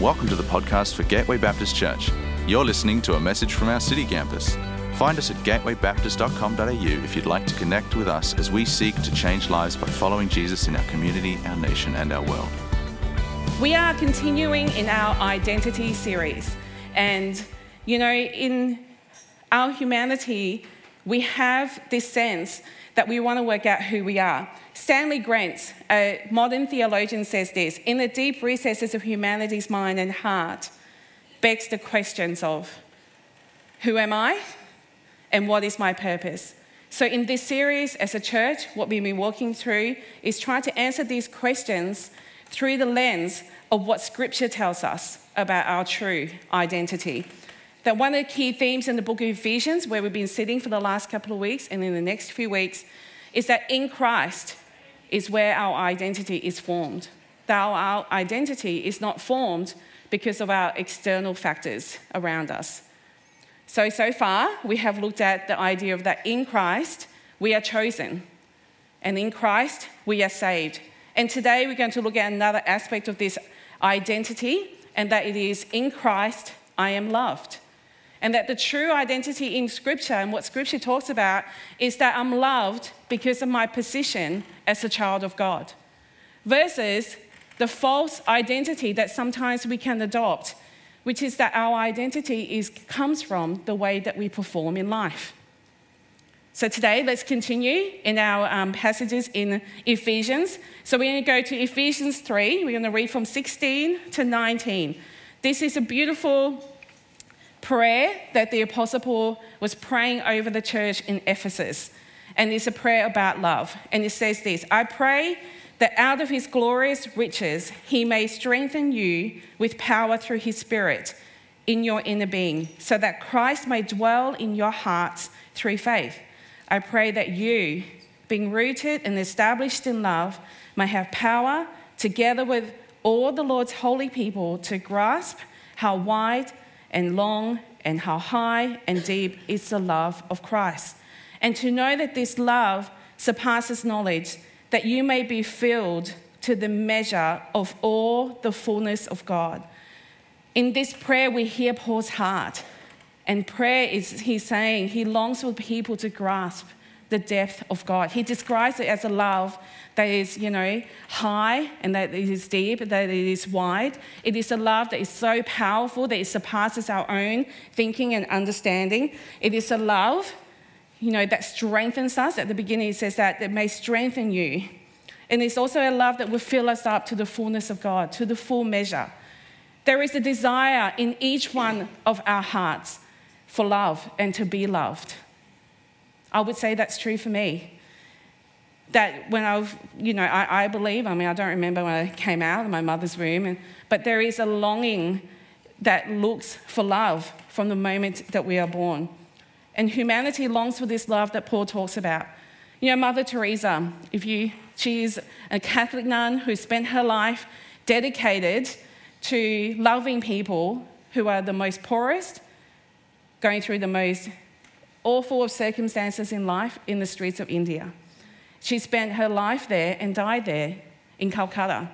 Welcome to the podcast for Gateway Baptist Church. You're listening to a message from our city campus. Find us at gatewaybaptist.com.au if you'd like to connect with us as we seek to change lives by following Jesus in our community, our nation, and our world. We are continuing in our identity series. And, you know, in our humanity, we have this sense that we want to work out who we are. Stanley Grant, a modern theologian, says this In the deep recesses of humanity's mind and heart, begs the questions of who am I and what is my purpose? So, in this series, as a church, what we've been walking through is trying to answer these questions through the lens of what Scripture tells us about our true identity. That one of the key themes in the book of Ephesians, where we've been sitting for the last couple of weeks and in the next few weeks, is that in Christ is where our identity is formed. That our identity is not formed because of our external factors around us. So, so far, we have looked at the idea of that in Christ, we are chosen, and in Christ, we are saved. And today, we're going to look at another aspect of this identity, and that it is in Christ, I am loved. And that the true identity in Scripture and what Scripture talks about is that I'm loved because of my position as a child of God, versus the false identity that sometimes we can adopt, which is that our identity is, comes from the way that we perform in life. So today, let's continue in our um, passages in Ephesians. So we're going to go to Ephesians 3. We're going to read from 16 to 19. This is a beautiful prayer that the Apostle Paul was praying over the church in Ephesus. And it's a prayer about love. And it says this I pray that out of his glorious riches he may strengthen you with power through his Spirit in your inner being, so that Christ may dwell in your hearts through faith. I pray that you, being rooted and established in love, may have power together with all the Lord's holy people to grasp how wide and long and how high and deep is the love of Christ. And to know that this love surpasses knowledge, that you may be filled to the measure of all the fullness of God. In this prayer, we hear Paul's heart. And prayer is, he's saying, he longs for people to grasp the depth of God. He describes it as a love that is, you know, high and that it is deep, that it is wide. It is a love that is so powerful that it surpasses our own thinking and understanding. It is a love, you know, that strengthens us. At the beginning, it says that it may strengthen you. And it's also a love that will fill us up to the fullness of God, to the full measure. There is a desire in each one of our hearts for love and to be loved. I would say that's true for me. That when I've, you know, I, I believe, I mean, I don't remember when I came out of my mother's womb, and, but there is a longing that looks for love from the moment that we are born. And humanity longs for this love that Paul talks about. You know, Mother Teresa, if you, she is a Catholic nun who spent her life dedicated to loving people who are the most poorest, going through the most awful of circumstances in life in the streets of India. She spent her life there and died there in Calcutta.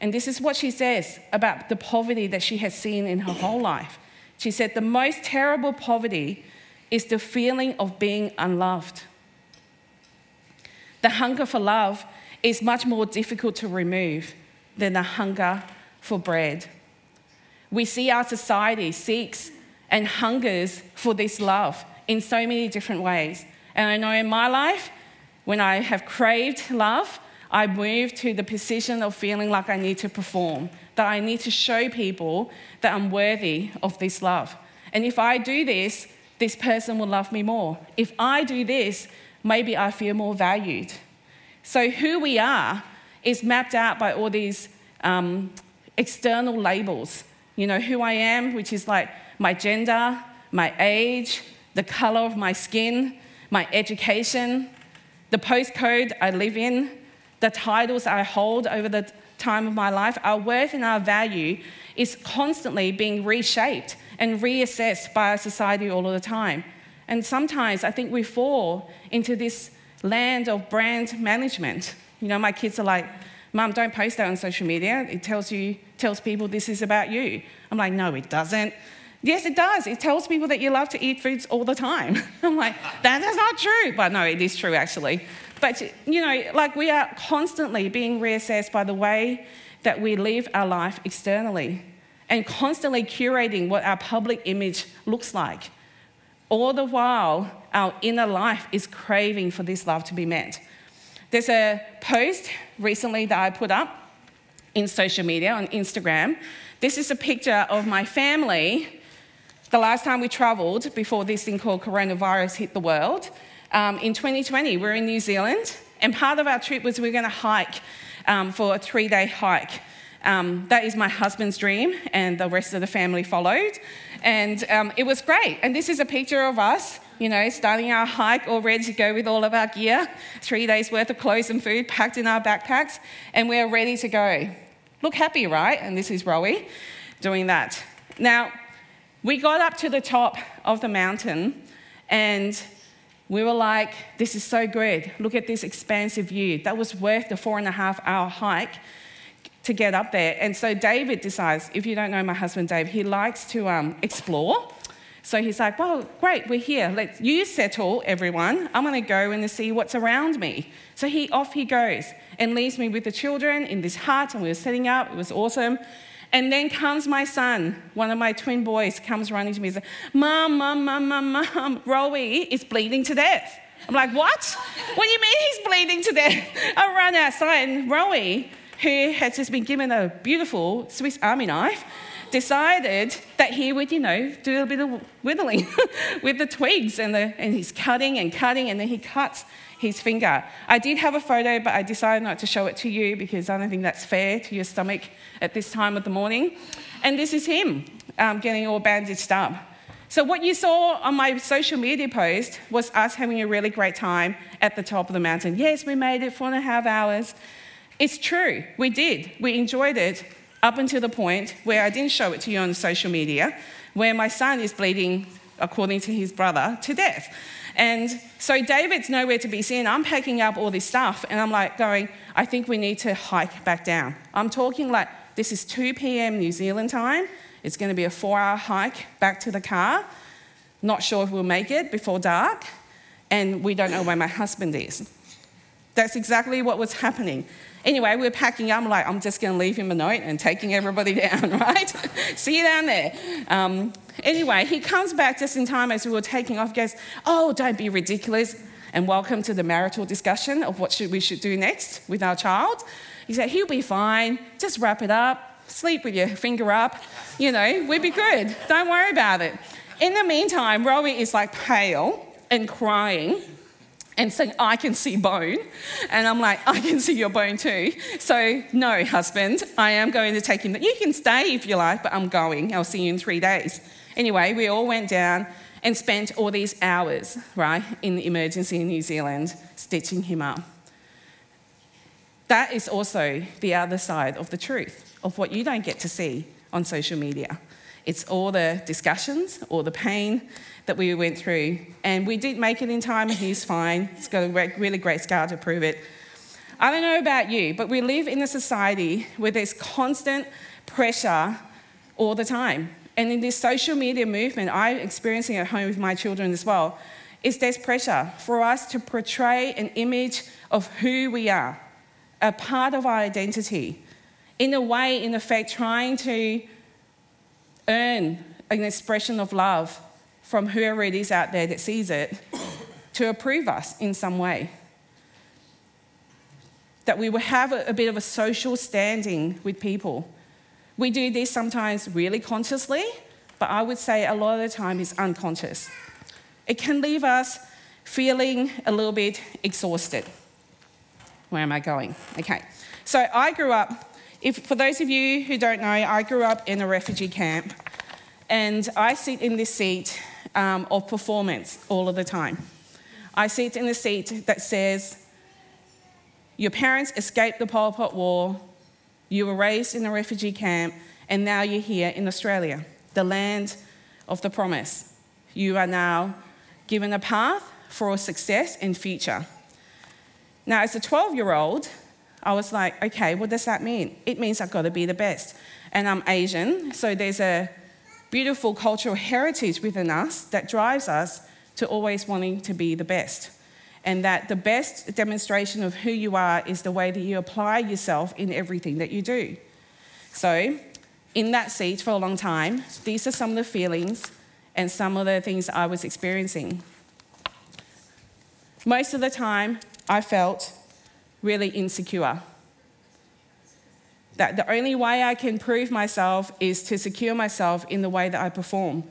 And this is what she says about the poverty that she has seen in her whole life. She said, The most terrible poverty is the feeling of being unloved. The hunger for love is much more difficult to remove than the hunger for bread. We see our society seeks and hungers for this love in so many different ways. And I know in my life, when I have craved love, I move to the position of feeling like I need to perform, that I need to show people that I'm worthy of this love. And if I do this, this person will love me more. If I do this, maybe I feel more valued. So, who we are is mapped out by all these um, external labels. You know, who I am, which is like my gender, my age, the color of my skin, my education, the postcode I live in, the titles I hold over the time of my life, our worth and our value is constantly being reshaped and reassessed by our society all of the time. And sometimes I think we fall into this land of brand management. You know, my kids are like, Mum, don't post that on social media. It tells you tells people this is about you. I'm like, no, it doesn't. Yes, it does. It tells people that you love to eat foods all the time. I'm like, that is not true. But no, it is true actually. But, you know, like we are constantly being reassessed by the way that we live our life externally and constantly curating what our public image looks like. All the while, our inner life is craving for this love to be met. There's a post recently that I put up in social media on Instagram. This is a picture of my family the last time we travelled before this thing called coronavirus hit the world. Um, in 2020, we we're in New Zealand, and part of our trip was we are going to hike um, for a three day hike. Um, that is my husband's dream, and the rest of the family followed. And um, it was great. And this is a picture of us, you know, starting our hike, all ready to go with all of our gear, three days worth of clothes and food packed in our backpacks, and we're ready to go. Look happy, right? And this is Rowie doing that. Now, we got up to the top of the mountain and we were like, this is so good. Look at this expansive view. That was worth the four and a half hour hike to get up there. And so David decides, if you don't know my husband Dave, he likes to um, explore. So he's like, well, great, we're here. Let you settle, everyone. I'm going to go and see what's around me. So he off he goes and leaves me with the children in this hut, and we were setting up. It was awesome. And then comes my son, one of my twin boys, comes running to me and says, Mom, Mom, Mom, Mom, Mom, Rowie is bleeding to death. I'm like, What? What do you mean he's bleeding to death? I run outside, and Rowie, who has just been given a beautiful Swiss Army knife, decided that he would, you know, do a bit of whittling with the twigs, and, the, and he's cutting and cutting, and then he cuts his finger. I did have a photo, but I decided not to show it to you because I don't think that's fair to your stomach at this time of the morning. And this is him um, getting all bandaged up. So, what you saw on my social media post was us having a really great time at the top of the mountain. Yes, we made it four and a half hours. It's true, we did. We enjoyed it up until the point where I didn't show it to you on social media, where my son is bleeding, according to his brother, to death. And so David's nowhere to be seen. I'm packing up all this stuff and I'm like going, I think we need to hike back down. I'm talking like this is 2 p.m. New Zealand time. It's going to be a four hour hike back to the car. Not sure if we'll make it before dark. And we don't know where my husband is. That's exactly what was happening. Anyway, we're packing up. I'm like, I'm just going to leave him a note and taking everybody down, right? See you down there. Um, anyway, he comes back just in time as we were taking off, goes, Oh, don't be ridiculous. And welcome to the marital discussion of what should, we should do next with our child. He said, He'll be fine. Just wrap it up. Sleep with your finger up. You know, we'll be good. Don't worry about it. In the meantime, Rowie is like pale and crying and saying, I can see bone. And I'm like, I can see your bone too. So, no, husband, I am going to take him. You can stay if you like, but I'm going. I'll see you in three days. Anyway, we all went down and spent all these hours, right, in the emergency in New Zealand, stitching him up. That is also the other side of the truth of what you don't get to see on social media. It's all the discussions, all the pain, that we went through. And we did make it in time, and he's fine. He's got a really great scar to prove it. I don't know about you, but we live in a society where there's constant pressure all the time. And in this social media movement, I'm experiencing at home with my children as well, is there's pressure for us to portray an image of who we are, a part of our identity, in a way, in effect, trying to earn an expression of love from whoever it is out there that sees it to approve us in some way. That we will have a, bit of a social standing with people. We do this sometimes really consciously, but I would say a lot of the time is unconscious. It can leave us feeling a little bit exhausted. Where am I going? Okay. So I grew up, if, for those of you who don't know, I grew up in a refugee camp and I sit in this seat um, of performance all of the time. I sit in the seat that says, Your parents escaped the Pol Pot War, you were raised in a refugee camp, and now you're here in Australia, the land of the promise. You are now given a path for success and future. Now, as a 12 year old, I was like, okay, what does that mean? It means I've got to be the best. And I'm Asian, so there's a beautiful cultural heritage within us that drives us to always wanting to be the best. And that the best demonstration of who you are is the way that you apply yourself in everything that you do. So, in that seat for a long time, these are some of the feelings and some of the things I was experiencing. Most of the time, I felt really insecure. That the only way I can prove myself is to secure myself in the way that I perform,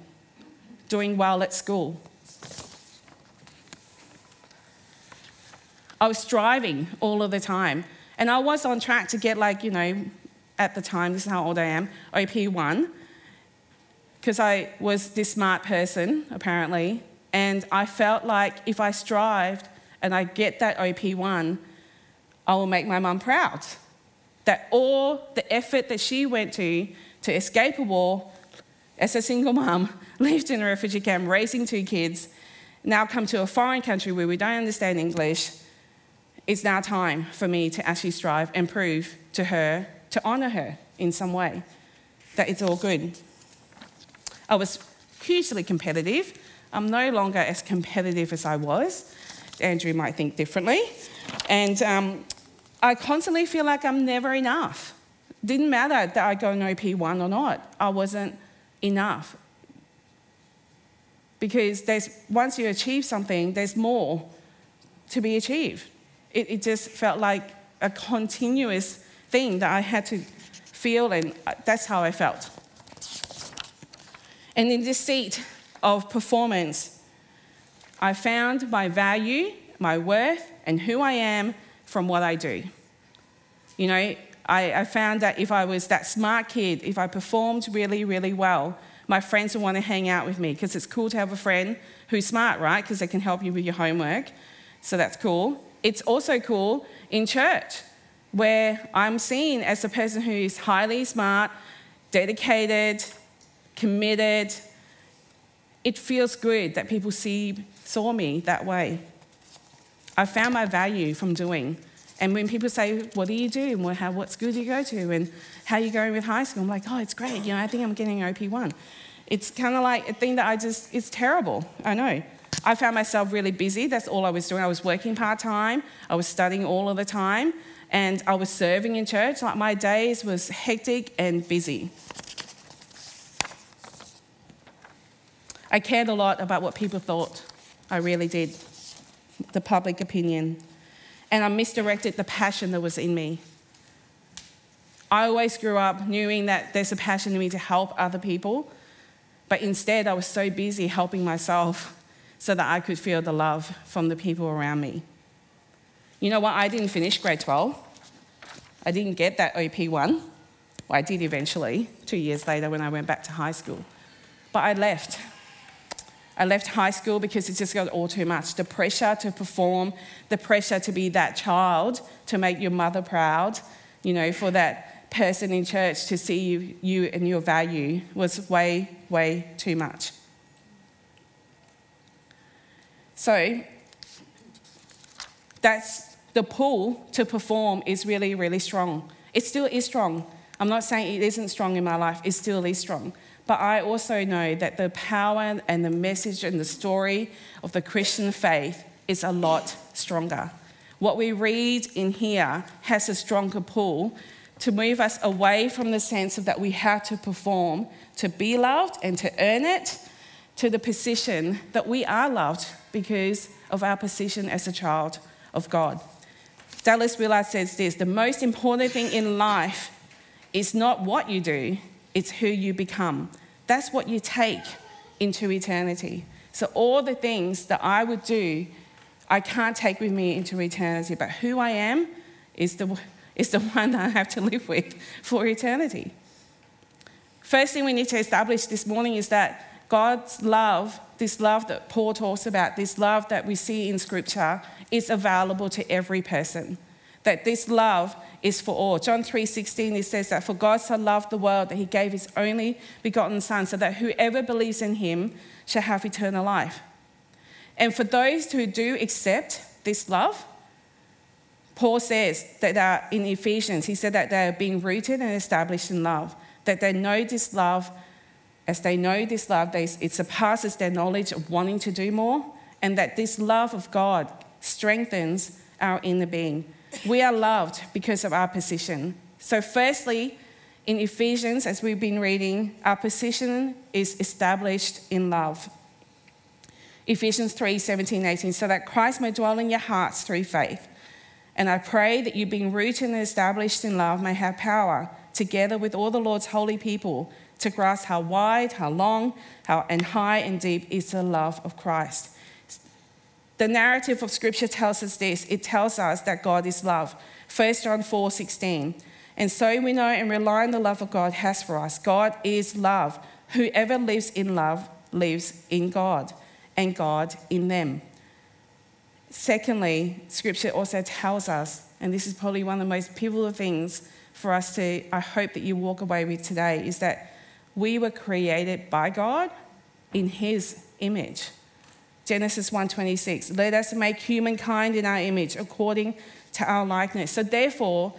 doing well at school. I was striving all of the time. And I was on track to get, like, you know, at the time, this is how old I am, OP1, because I was this smart person, apparently. And I felt like if I strived and I get that OP1, I will make my mum proud. That all the effort that she went to to escape a war as a single mum, lived in a refugee camp, raising two kids, now come to a foreign country where we don't understand English, it's now time for me to actually strive and prove to her, to honour her in some way, that it's all good. I was hugely competitive. I'm no longer as competitive as I was. Andrew might think differently. And um, I constantly feel like I'm never enough. Didn't matter that I got an OP1 or not, I wasn't enough. Because there's, once you achieve something, there's more to be achieved. It, it just felt like a continuous thing that I had to feel, and that's how I felt. And in this seat of performance, I found my value, my worth, and who I am from what I do. You know, I, I, found that if I was that smart kid, if I performed really, really well, my friends would want to hang out with me because it's cool to have a friend who's smart, right? Because they can help you with your homework. So that's cool. It's also cool in church where I'm seen as a person who is highly smart, dedicated, committed. It feels good that people see, saw me that way. I found my value from doing. And when people say, What do you do? And how, what school do you go to? And how are you going with high school? I'm like, Oh, it's great. You know, I think I'm getting OP1. It's kind of like a thing that I just, it's terrible. I know. I found myself really busy. That's all I was doing. I was working part time, I was studying all of the time, and I was serving in church. Like my days was hectic and busy. I cared a lot about what people thought. I really did the public opinion, and I misdirected the passion that was in me. I always grew up knowing that there's a passion in me to help other people, but instead I was so busy helping myself so that I could feel the love from the people around me. You know what? I didn't finish grade 12. I didn't get that OP1. Well, I did eventually, two years later when I went back to high school. But I left I left high school because it just got all too much. The pressure to perform, the pressure to be that child, to make your mother proud, you know, for that person in church to see you, you and your value was way, way too much. So that's the pull to perform is really, really strong. It still is strong. I'm not saying it isn't strong in my life, it still is strong. But I also know that the power and the message and the story of the Christian faith is a lot stronger. What we read in here has a stronger pull to move us away from the sense of that we have to perform to be loved and to earn it to the position that we are loved because of our position as a child of God. Dallas Willard says this the most important thing in life is not what you do, it's who you become. That's what you take into eternity. So, all the things that I would do, I can't take with me into eternity, but who I am is the, is the one that I have to live with for eternity. First thing we need to establish this morning is that God's love, this love that Paul talks about, this love that we see in Scripture, is available to every person. That this love is for all. John 3:16 it says that for God so loved the world that he gave his only begotten son so that whoever believes in him shall have eternal life. And for those who do accept this love, Paul says that in Ephesians, he said that they are being rooted and established in love, that they know this love. As they know this love, they, it surpasses their knowledge of wanting to do more, and that this love of God strengthens our inner being. We are loved because of our position. So, firstly, in Ephesians, as we've been reading, our position is established in love. Ephesians 3 17, 18, so that Christ may dwell in your hearts through faith. And I pray that you, being rooted and established in love, may have power, together with all the Lord's holy people, to grasp how wide, how long, how and high and deep is the love of Christ. The narrative of Scripture tells us this it tells us that God is love. 1 John 4 16. And so we know and rely on the love of God has for us. God is love. Whoever lives in love lives in God, and God in them. Secondly, Scripture also tells us, and this is probably one of the most pivotal things for us to, I hope that you walk away with today, is that we were created by God in His image. Genesis 1:26 Let us make humankind in our image according to our likeness. So therefore,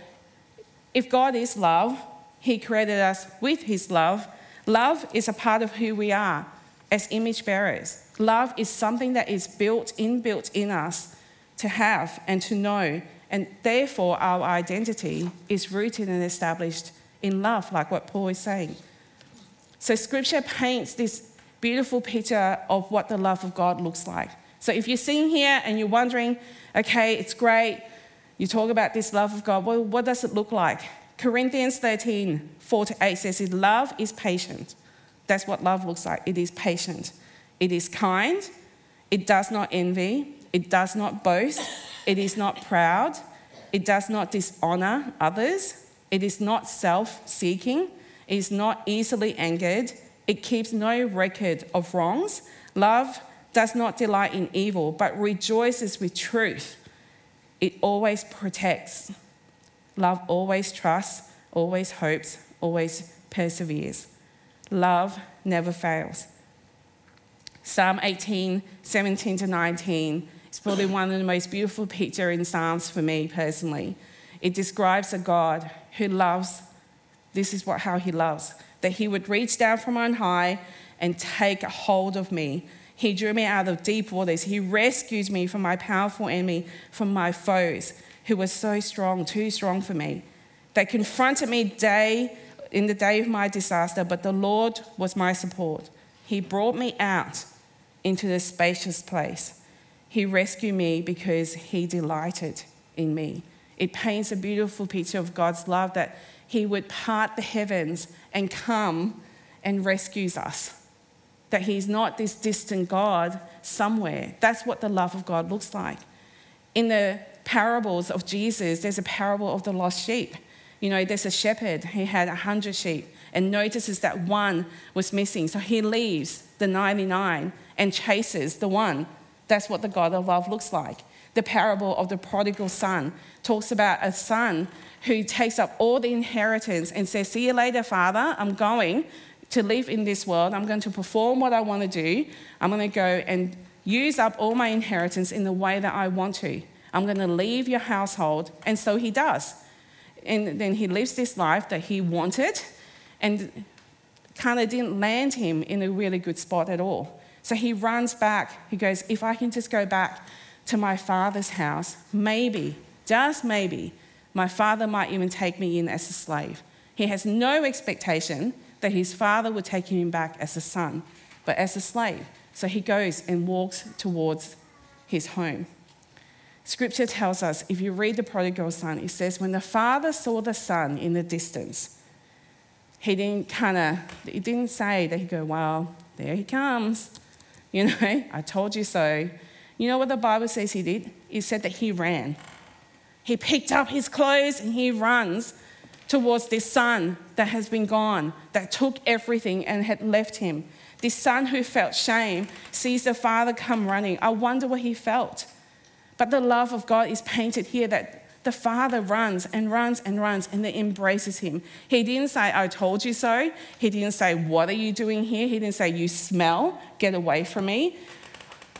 if God is love, He created us with His love. Love is a part of who we are as image bearers. Love is something that is built inbuilt in us to have and to know. And therefore, our identity is rooted and established in love, like what Paul is saying. So, scripture paints this beautiful picture of what the love of God looks like. So, if you're sitting here and you're wondering, okay, it's great, you talk about this love of God. Well, what does it look like? Corinthians 13, 4 to 8 says, Love is patient. That's what love looks like. It is patient. It is kind. It does not envy. It does not boast. It is not proud. It does not dishonor others. It is not self seeking. It is not easily angered. It keeps no record of wrongs. Love does not delight in evil, but rejoices with truth. It always protects. Love always trusts, always hopes, always perseveres. Love never fails. Psalm 18, 17 to 19 is probably one of the most beautiful pictures in Psalms for me personally. It describes a God who loves, this is what, how he loves, that he would reach down from on high and take hold of me he drew me out of deep waters. He rescues me from my powerful enemy, from my foes, who were so strong, too strong for me. They confronted me day in the day of my disaster, but the Lord was my support. He brought me out into the spacious place. He rescued me because he delighted in me. It paints a beautiful picture of God's love that he would part the heavens and come and rescues us that he's not this distant God somewhere. That's what the love of God looks like. In the parables of Jesus, there's a parable of the lost sheep. You know, there's a shepherd, he had a hundred sheep and notices that one was missing. So he leaves the 99 and chases the one. That's what the God of love looks like. The parable of the prodigal son talks about a son who takes up all the inheritance and says, See you later, father, I'm going to live in this world. I'm going to perform what I want to do. I'm going to go and use up all my inheritance in the way that I want to. I'm going to leave your household. And so he does. And then he lives this life that he wanted and kind of didn't land him in a really good spot at all. So he runs back. He goes, If I can just go back to my father's house, maybe, just maybe, my father might even take me in as a slave. He has no expectation that his father would take him back as a son, but as a slave. So he goes and walks towards his home. Scripture tells us, if you read the prodigal son, it says, when the father saw the son in the distance, he didn't kind of, he didn't say that he go, well, there he comes. You know, I told you so. You know what the Bible says he did? It said that he ran. He picked up his clothes and he runs towards this son that has been gone, that took everything and had left him. This son who felt shame sees the father come running. I wonder what he felt. But the love of God is painted here that the father runs and runs and runs and then embraces him. He didn't say, I told you so. He didn't say, What are you doing here? He didn't say, You smell, get away from me.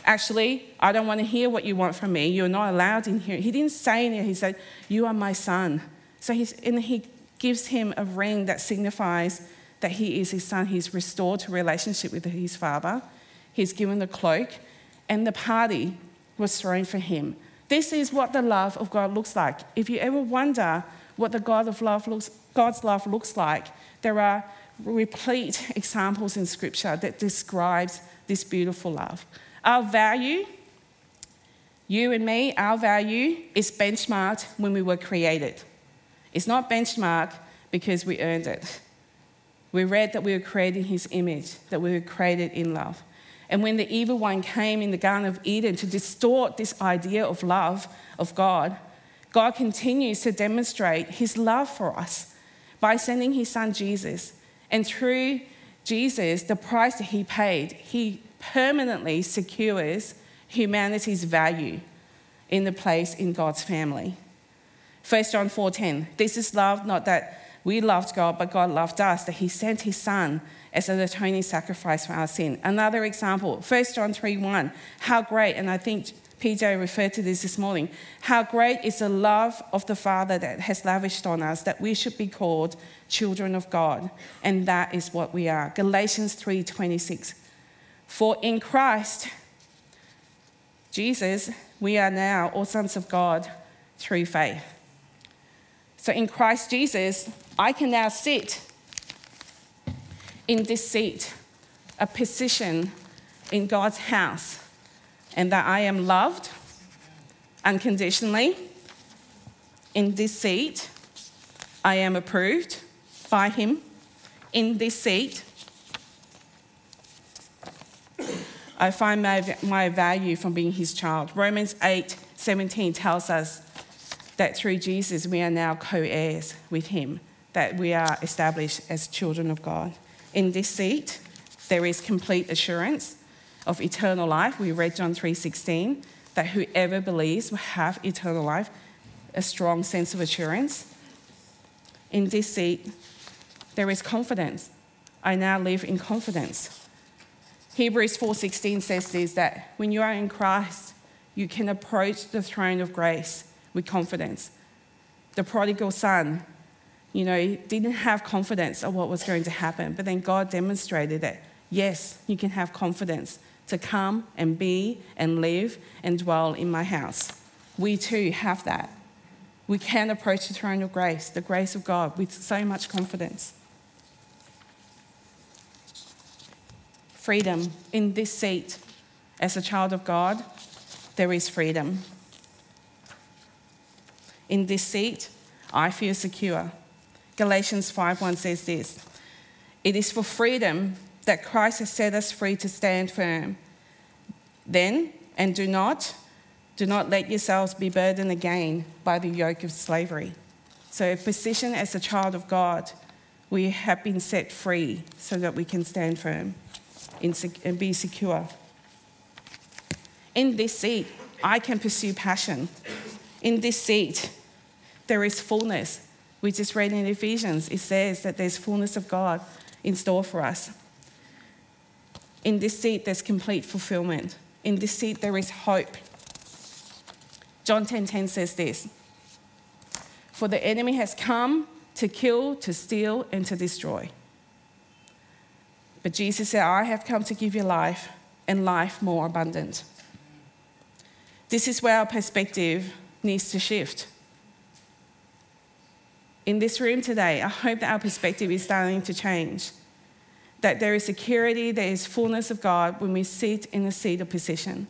Actually, I don't want to hear what you want from me. You're not allowed in here. He didn't say anything. He said, You are my son. So he's, and he gives him a ring that signifies that he is his son. He's restored to relationship with his father. He's given the cloak, and the party was thrown for him. This is what the love of God looks like. If you ever wonder what the God of love looks, God's love looks like, there are replete examples in Scripture that describes this beautiful love. Our value, you and me, our value is benchmarked when we were created. It's not benchmarked because we earned it. We read that we were created in His image, that we were created in love. And when the evil one came in the Garden of Eden to distort this idea of love of God, God continues to demonstrate His love for us by sending His Son Jesus and through Jesus, the price that he paid, he permanently secures humanity's value in the place in God's family. 1 John 4:10. This is love, not that we loved God, but God loved us, that he sent his son as an atoning sacrifice for our sin. Another example, 1 John 3:1. How great, and I think PJ referred to this this morning. How great is the love of the Father that has lavished on us that we should be called children of God, and that is what we are. Galatians 3:26. For in Christ Jesus, we are now all sons of God through faith. So in Christ Jesus, I can now sit in this seat, a position in God's house and that I am loved unconditionally in this seat. I am approved by Him in this seat. I find my, my value from being His child. Romans 8 17 tells us that through Jesus we are now co heirs with Him, that we are established as children of God. In this seat, there is complete assurance of eternal life. We read John 3:16 that whoever believes will have eternal life, a strong sense of assurance. In this seat, there is confidence. I now live in confidence. Hebrews 4:16 says this that when you are in Christ, you can approach the throne of grace with confidence. The prodigal son, you know, didn't have confidence of what was going to happen, but then God demonstrated that yes, you can have confidence to come and be and live and dwell in my house. We too have that. We can approach the throne of grace, the grace of God, with so much confidence. Freedom in this seat as a child of God, there is freedom. In this seat, I feel secure. Galatians 5:1 says this. It is for freedom that Christ has set us free to stand firm. Then, and do not, do not let yourselves be burdened again by the yoke of slavery. So, position as a child of God, we have been set free so that we can stand firm and be secure. In this seat, I can pursue passion. In this seat, there is fullness. We just read in Ephesians, it says that there's fullness of God in store for us. In this seat, there's complete fulfillment. In this seat, there is hope. John 10:10 10, 10 says this: For the enemy has come to kill, to steal, and to destroy. But Jesus said, I have come to give you life and life more abundant. This is where our perspective needs to shift. In this room today, I hope that our perspective is starting to change that there is security, there is fullness of God when we sit in a seat of position.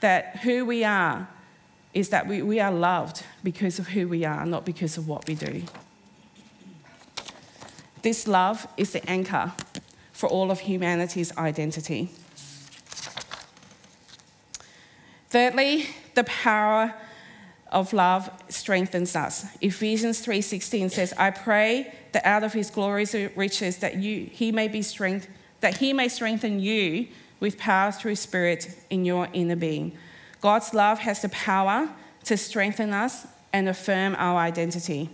That who we are is that we, we are loved because of who we are, not because of what we do. This love is the anchor for all of humanity's identity. Thirdly, the power of love strengthens us. Ephesians 3:16 says, "I pray that out of his glorious riches that you he may be strength that he may strengthen you with power through spirit in your inner being." God's love has the power to strengthen us and affirm our identity.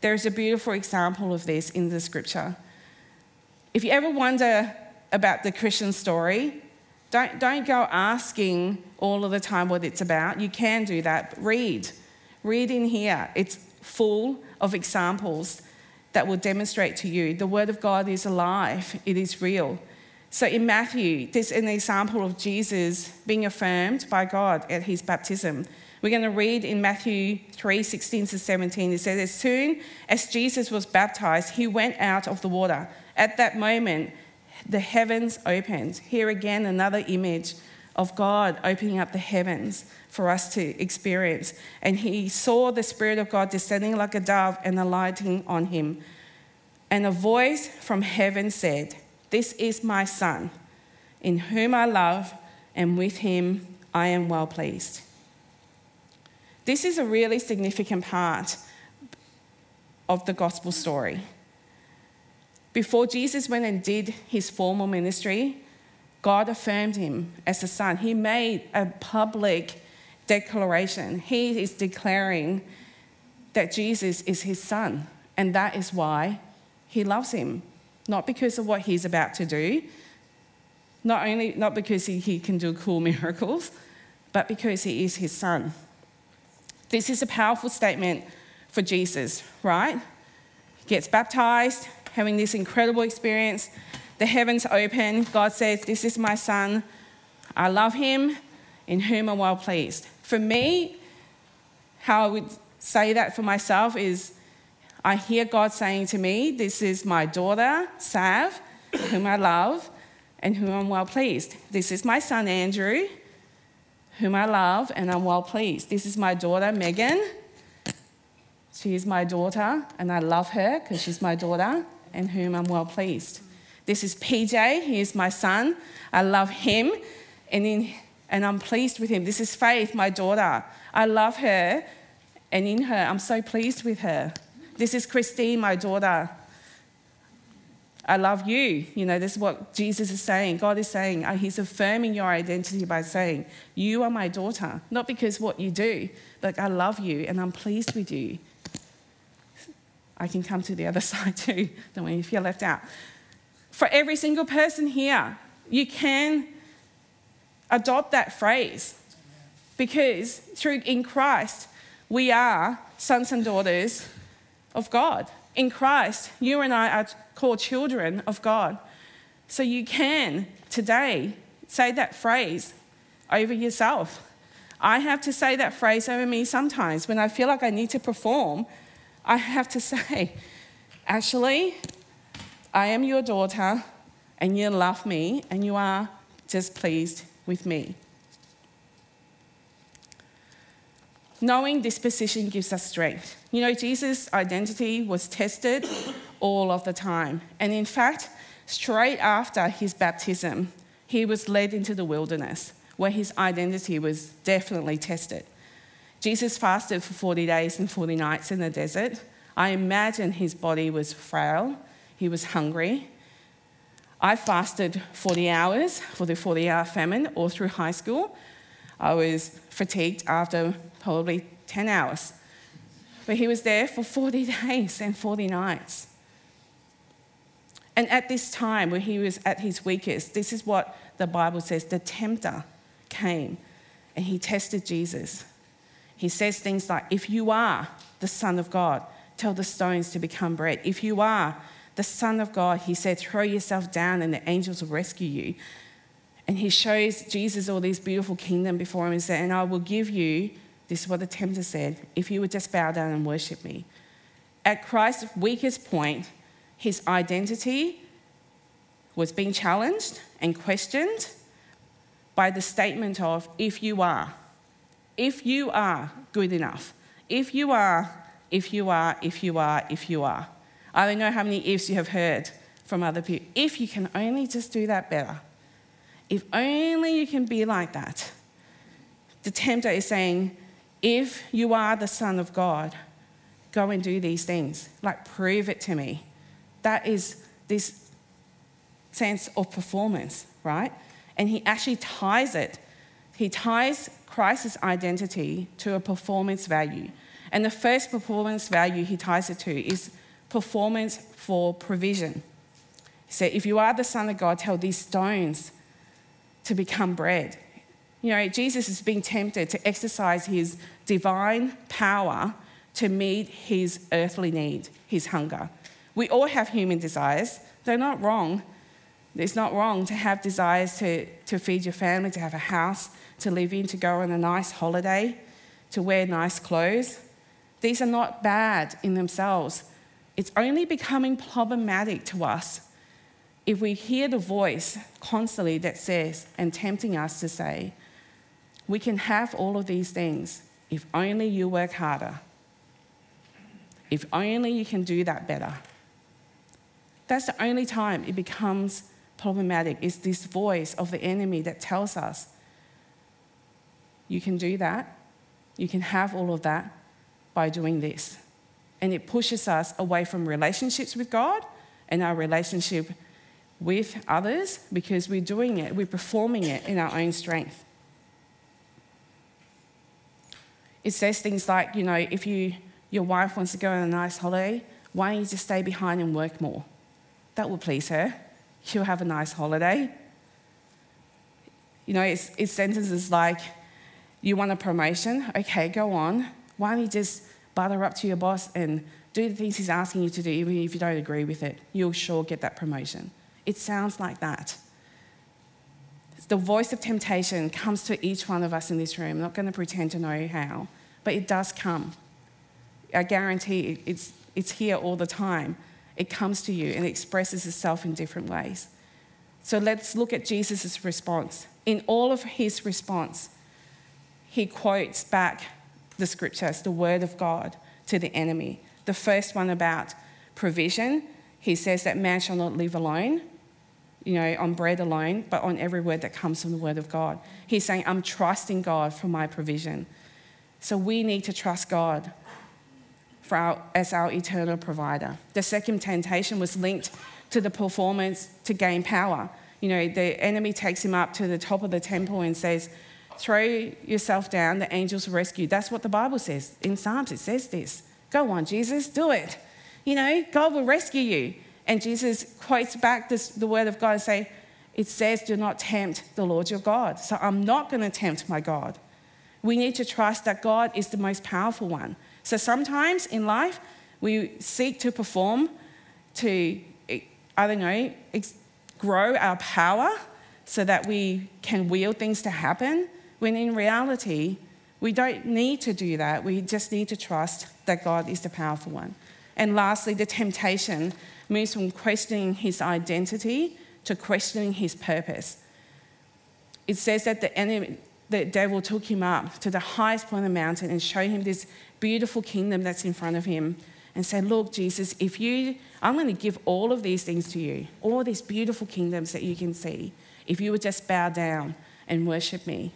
There is a beautiful example of this in the scripture. If you ever wonder about the Christian story, Don't, don't go asking all of the time what it's about. You can do that. Read. Read in here. It's full of examples that will demonstrate to you the Word of God is alive, it is real. So in Matthew, there's an example of Jesus being affirmed by God at his baptism. We're going to read in Matthew 3 16 to 17. It says, As soon as Jesus was baptized, he went out of the water. At that moment, the heavens opened. Here again, another image of God opening up the heavens for us to experience. And he saw the Spirit of God descending like a dove and alighting on him. And a voice from heaven said, This is my Son, in whom I love, and with him I am well pleased. This is a really significant part of the gospel story. Before Jesus went and did his formal ministry, God affirmed him as a son. He made a public declaration. He is declaring that Jesus is his son, and that is why he loves him. Not because of what he's about to do, not only not because he, he can do cool miracles, but because he is his son. This is a powerful statement for Jesus, right? He gets baptized, having this incredible experience. The heavens open. God says, This is my son. I love him, in whom I'm well pleased. For me, how I would say that for myself is I hear God saying to me, This is my daughter, Sav, whom I love and whom I'm well pleased. This is my son, Andrew, whom I love and I'm well pleased. This is my daughter, Megan. She is my daughter and I love her because she's my daughter and whom I'm well pleased. This is PJ, he is my son. I love him and in and I'm pleased with him. This is Faith, my daughter. I love her, and in her, I'm so pleased with her. This is Christine, my daughter. I love you. You know, this is what Jesus is saying. God is saying, uh, He's affirming your identity by saying, You are my daughter. Not because what you do, but I love you and I'm pleased with you. I can come to the other side too. Don't want you to feel left out. For every single person here, you can adopt that phrase because through in Christ we are sons and daughters of God. In Christ, you and I are called children of God. So you can today say that phrase over yourself. I have to say that phrase over me sometimes when I feel like I need to perform. I have to say, Ashley, I am your daughter and you love me and you are just pleased with me. Knowing this position gives us strength. You know, Jesus' identity was tested all of the time. And in fact, straight after his baptism, he was led into the wilderness where his identity was definitely tested. Jesus fasted for 40 days and 40 nights in the desert. I imagine his body was frail, he was hungry, I fasted 40 hours for the 40 hour famine all through high school. I was fatigued after probably 10 hours. But he was there for 40 days and 40 nights. And at this time, when he was at his weakest, this is what the Bible says the tempter came and he tested Jesus. He says things like, If you are the Son of God, tell the stones to become bread. If you are the Son of God, he said, throw yourself down and the angels will rescue you. And he shows Jesus all these beautiful kingdom before him and said, and I will give you, this is what the tempter said, if you would just bow down and worship me. At Christ's weakest point, his identity was being challenged and questioned by the statement of, if you are, if you are good enough, if you are, if you are, if you are, if you are. I don't know how many ifs you have heard from other people. If you can only just do that better, if only you can be like that. The tempter is saying, if you are the Son of God, go and do these things. Like, prove it to me. That is this sense of performance, right? And he actually ties it. He ties Christ's identity to a performance value. And the first performance value he ties it to is performance for provision. He said, If you are the Son of God, tell these stones to become bread. You know, Jesus is being tempted to exercise his divine power to meet his earthly need, his hunger. We all have human desires, they're not wrong. It's not wrong to have desires to, to feed your family, to have a house to live in, to go on a nice holiday, to wear nice clothes. These are not bad in themselves. It's only becoming problematic to us if we hear the voice constantly that says and tempting us to say, we can have all of these things if only you work harder, if only you can do that better. That's the only time it becomes problematic, is this voice of the enemy that tells us, you can do that, you can have all of that by doing this. And it pushes us away from relationships with God and our relationship with others because we're doing it, we're performing it in our own strength. It says things like, you know, if you, your wife wants to go on a nice holiday, why don't you just stay behind and work more? That will please her. She'll have a nice holiday. You know, it's, it's sentences like, you want a promotion? Okay, go on. Why don't you just butter up to your boss and do the things he's asking you to do, even if you don't agree with it? You'll sure get that promotion. It sounds like that. The voice of temptation comes to each one of us in this room. I'm not going to pretend to know how, but it does come. I guarantee it's, it's here all the time. It comes to you and expresses itself in different ways. So let's look at Jesus' response. In all of his response, he quotes back the scriptures, the word of God, to the enemy. The first one about provision, he says that man shall not live alone, you know, on bread alone, but on every word that comes from the word of God. He's saying, I'm trusting God for my provision. So we need to trust God for our, as our eternal provider. The second temptation was linked to the performance to gain power. You know, the enemy takes him up to the top of the temple and says, Throw yourself down, the angels will rescue. That's what the Bible says. In Psalms, it says this. Go on, Jesus, do it. You know, God will rescue you. And Jesus quotes back this, the word of God and say, it says, do not tempt the Lord your God. So I'm not going to tempt my God. We need to trust that God is the most powerful one. So sometimes in life, we seek to perform to, eh, I don't know, grow our power so that we can wield things to happen, when in reality, we don't need to do that. We just need to trust that God is the powerful one. And lastly, the temptation moves from questioning his identity to questioning his purpose. It says that the enemy, the devil took him up to the highest point of the mountain and showed him this beautiful kingdom that's in front of him and said, Look, Jesus, if you, I'm going to give all of these things to you, all these beautiful kingdoms that you can see, if you would just bow down and worship me.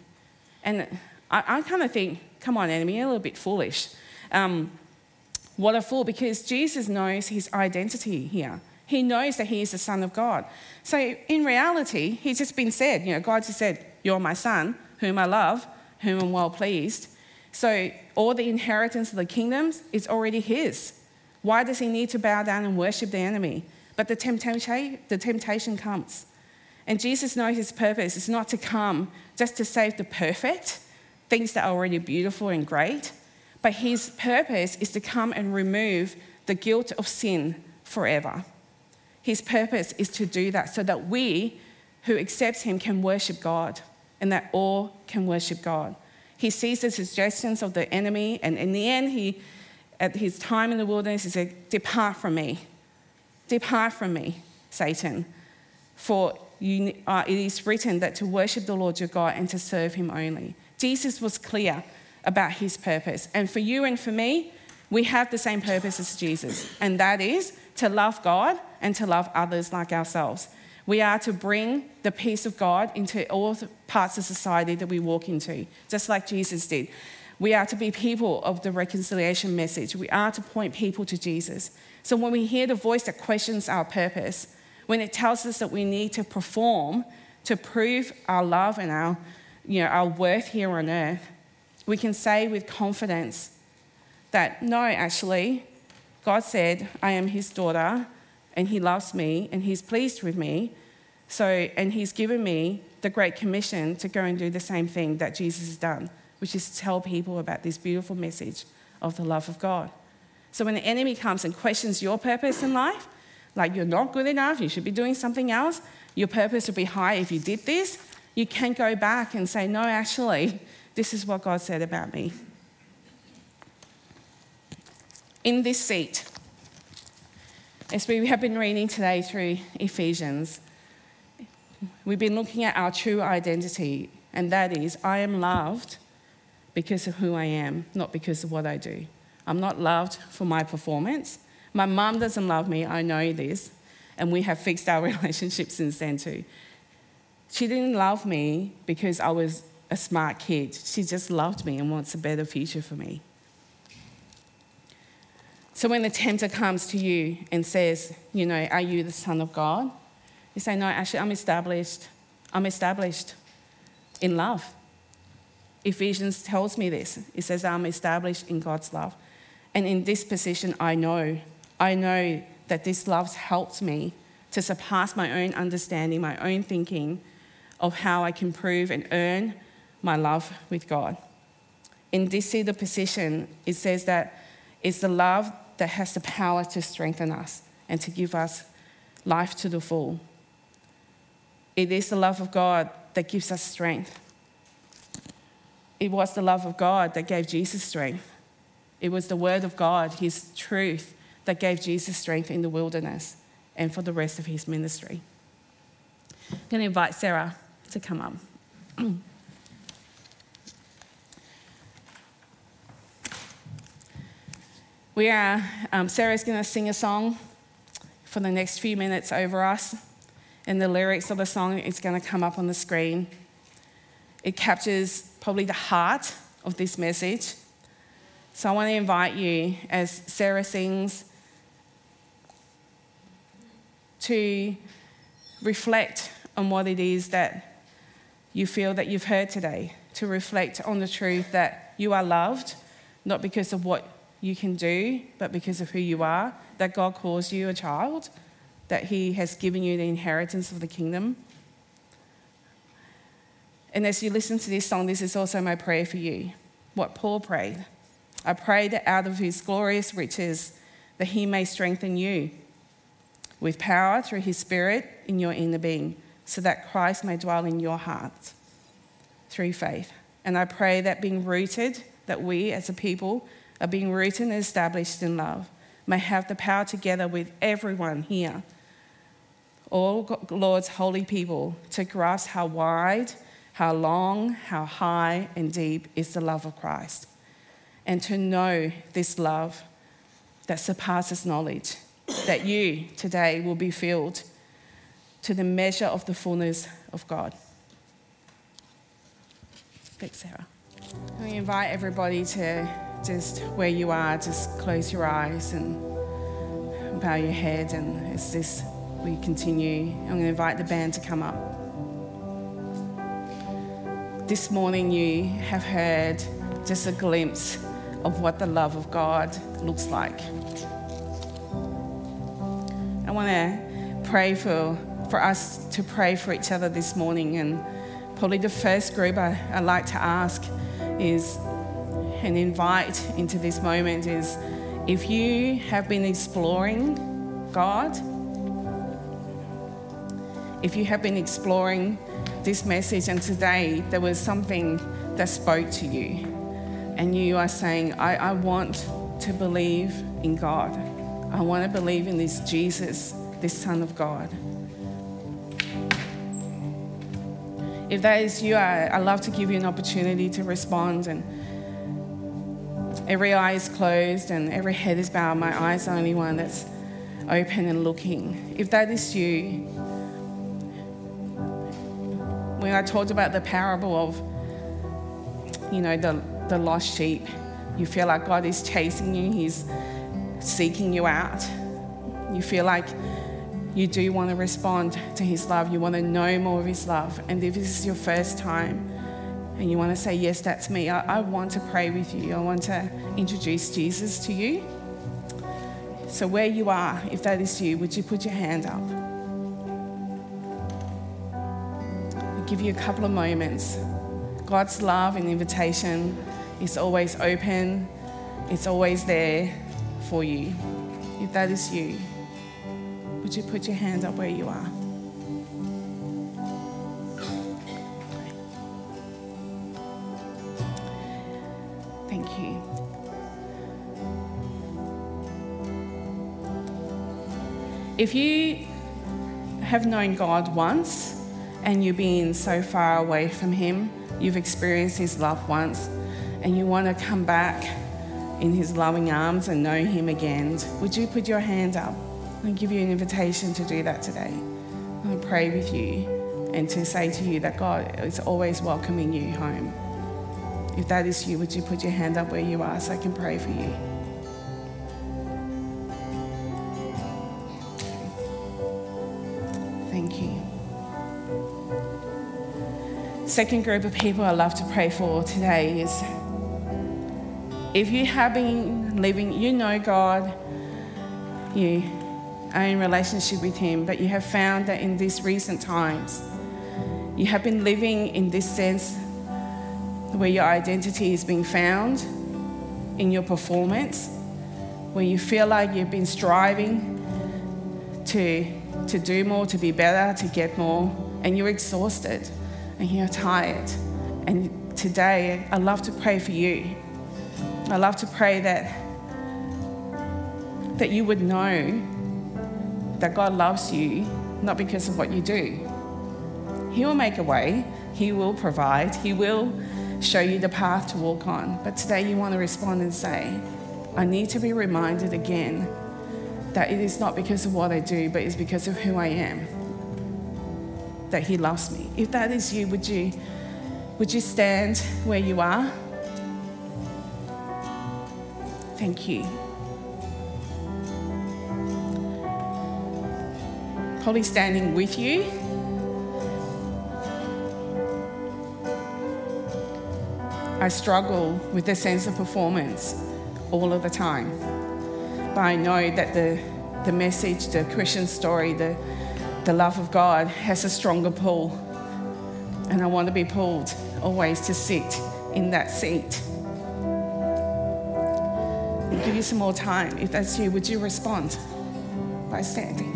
And I, I kind of think, come on, enemy, you're a little bit foolish. Um, what a fool, because Jesus knows his identity here. He knows that he is the Son of God. So in reality, he's just been said, you know, God just said, You're my son, whom I love, whom I'm well pleased. So all the inheritance of the kingdoms is already his. Why does he need to bow down and worship the enemy? But the temptation, the temptation comes. And Jesus knows his purpose is not to come just to save the perfect, things that are already beautiful and great, but his purpose is to come and remove the guilt of sin forever. His purpose is to do that so that we who accepts him can worship God and that all can worship God. He sees the suggestions of the enemy, and in the end, he, at his time in the wilderness, he said, Depart from me. Depart from me, Satan. For you, uh, it is written that to worship the Lord your God and to serve him only. Jesus was clear about his purpose. And for you and for me, we have the same purpose as Jesus, and that is to love God and to love others like ourselves. We are to bring the peace of God into all parts of society that we walk into, just like Jesus did. We are to be people of the reconciliation message. We are to point people to Jesus. So when we hear the voice that questions our purpose, when it tells us that we need to perform to prove our love and our, you know, our worth here on earth, we can say with confidence that no, actually, God said, I am his daughter and he loves me and he's pleased with me. So, and He's given me the Great Commission to go and do the same thing that Jesus has done, which is to tell people about this beautiful message of the love of God. So, when the enemy comes and questions your purpose in life, like you're not good enough, you should be doing something else, your purpose would be high if you did this, you can go back and say, No, actually, this is what God said about me. In this seat, as we have been reading today through Ephesians, we've been looking at our true identity, and that is I am loved because of who I am, not because of what I do. I'm not loved for my performance. My mum doesn't love me, I know this, and we have fixed our relationship since then too. She didn't love me because I was a smart kid. She just loved me and wants a better future for me. So when the tempter comes to you and says, you know, are you the son of God? You say, no, actually, I'm established. I'm established in love. Ephesians tells me this. It says, I'm established in God's love. And in this position, I know, I know that this love helped me to surpass my own understanding, my own thinking of how I can prove and earn my love with God. In this seated position, it says that it's the love that has the power to strengthen us and to give us life to the full. It is the love of God that gives us strength. It was the love of God that gave Jesus strength. It was the word of God, his truth, that gave Jesus strength in the wilderness and for the rest of his ministry. I'm going to invite Sarah to come up. we are, um, Sarah's going to sing a song for the next few minutes over us, and the lyrics of the song is going to come up on the screen. It captures probably the heart of this message. So I want to invite you, as Sarah sings, to reflect on what it is that you feel that you've heard today, to reflect on the truth that you are loved, not because of what you can do, but because of who you are, that God calls you a child, that He has given you the inheritance of the kingdom. And as you listen to this song, this is also my prayer for you. What Paul prayed. I pray that out of his glorious riches, that he may strengthen you with power through his Spirit in your inner being, so that Christ may dwell in your heart through faith. And I pray that being rooted, that we as a people are being rooted and established in love, may have the power together with everyone here, all Lord's holy people, to grasp how wide, how long, how high, and deep is the love of Christ, and to know this love that surpasses knowledge that you today will be filled to the measure of the fullness of God. Thanks, Sarah. We invite everybody to just where you are, just close your eyes and bow your head. And as this we continue, I'm going to invite the band to come up. This morning, you have heard just a glimpse of what the love of God looks like I want to pray for, for us to pray for each other this morning. And probably the first group I, I'd like to ask is and invite into this moment is if you have been exploring God, if you have been exploring this message and today there was something that spoke to you and you are saying, I, I want to believe in God. I want to believe in this Jesus, this Son of God. If that is you, I, I love to give you an opportunity to respond. And every eye is closed and every head is bowed. My eyes are the only one that's open and looking. If that is you, when I talked about the parable of, you know, the, the lost sheep, you feel like God is chasing you. He's seeking you out. You feel like you do want to respond to His love, you want to know more of His love. And if this is your first time and you want to say, Yes, that's me, I, I want to pray with you. I want to introduce Jesus to you. So, where you are, if that is you, would you put your hand up? I'll give you a couple of moments. God's love and invitation is always open, it's always there for you. If that is you, would you put your hand up where you are? If you have known God once and you've been so far away from Him, you've experienced His love once, and you want to come back in His loving arms and know Him again, would you put your hand up and give you an invitation to do that today? I pray with you and to say to you that God is always welcoming you home. If that is you, would you put your hand up where you are so I can pray for you? Second group of people I love to pray for today is if you have been living, you know God, you are in relationship with Him, but you have found that in these recent times, you have been living in this sense where your identity is being found in your performance, where you feel like you've been striving to, to do more, to be better, to get more, and you're exhausted and you're tired. And today, I love to pray for you. I love to pray that, that you would know that God loves you, not because of what you do. He will make a way, He will provide, He will show you the path to walk on. But today you want to respond and say, I need to be reminded again that it is not because of what I do, but it's because of who I am. That He loves me. If that is you, would you, would you stand where you are? Thank you. Probably standing with you. I struggle with the sense of performance all of the time. But I know that the, the message, the Christian story, the, the love of God has a stronger pull. And I want to be pulled always to sit in that seat. I'll give you some more time. If that's you, would you respond by standing?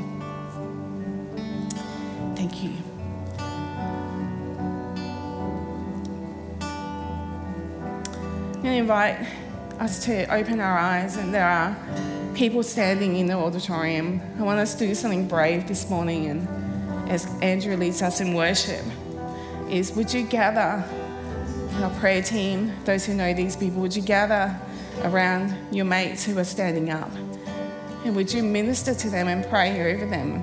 Thank you. I'm going to invite us to open our eyes, and there are people standing in the auditorium. I want us to do something brave this morning, and as Andrew leads us in worship, is would you gather our prayer team, those who know these people, would you gather around your mates who are standing up? And would you minister to them and pray over them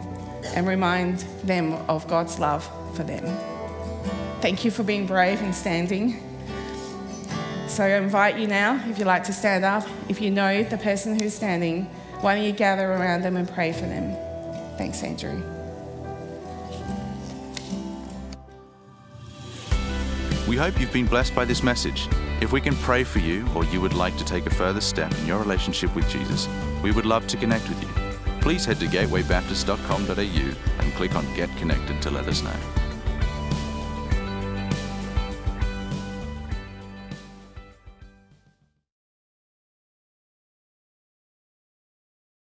and remind them of God's love for them? Thank you for being brave and standing. So I invite you now, if you'd like to stand up, if you know the person who's standing, why don't you gather around them and pray for them? Thanks, Andrew. We hope you've been blessed by this message. If we can pray for you or you would like to take a further step in your relationship with Jesus, we would love to connect with you. Please head to gatewaybaptist.com.au and click on Get Connected to let us know.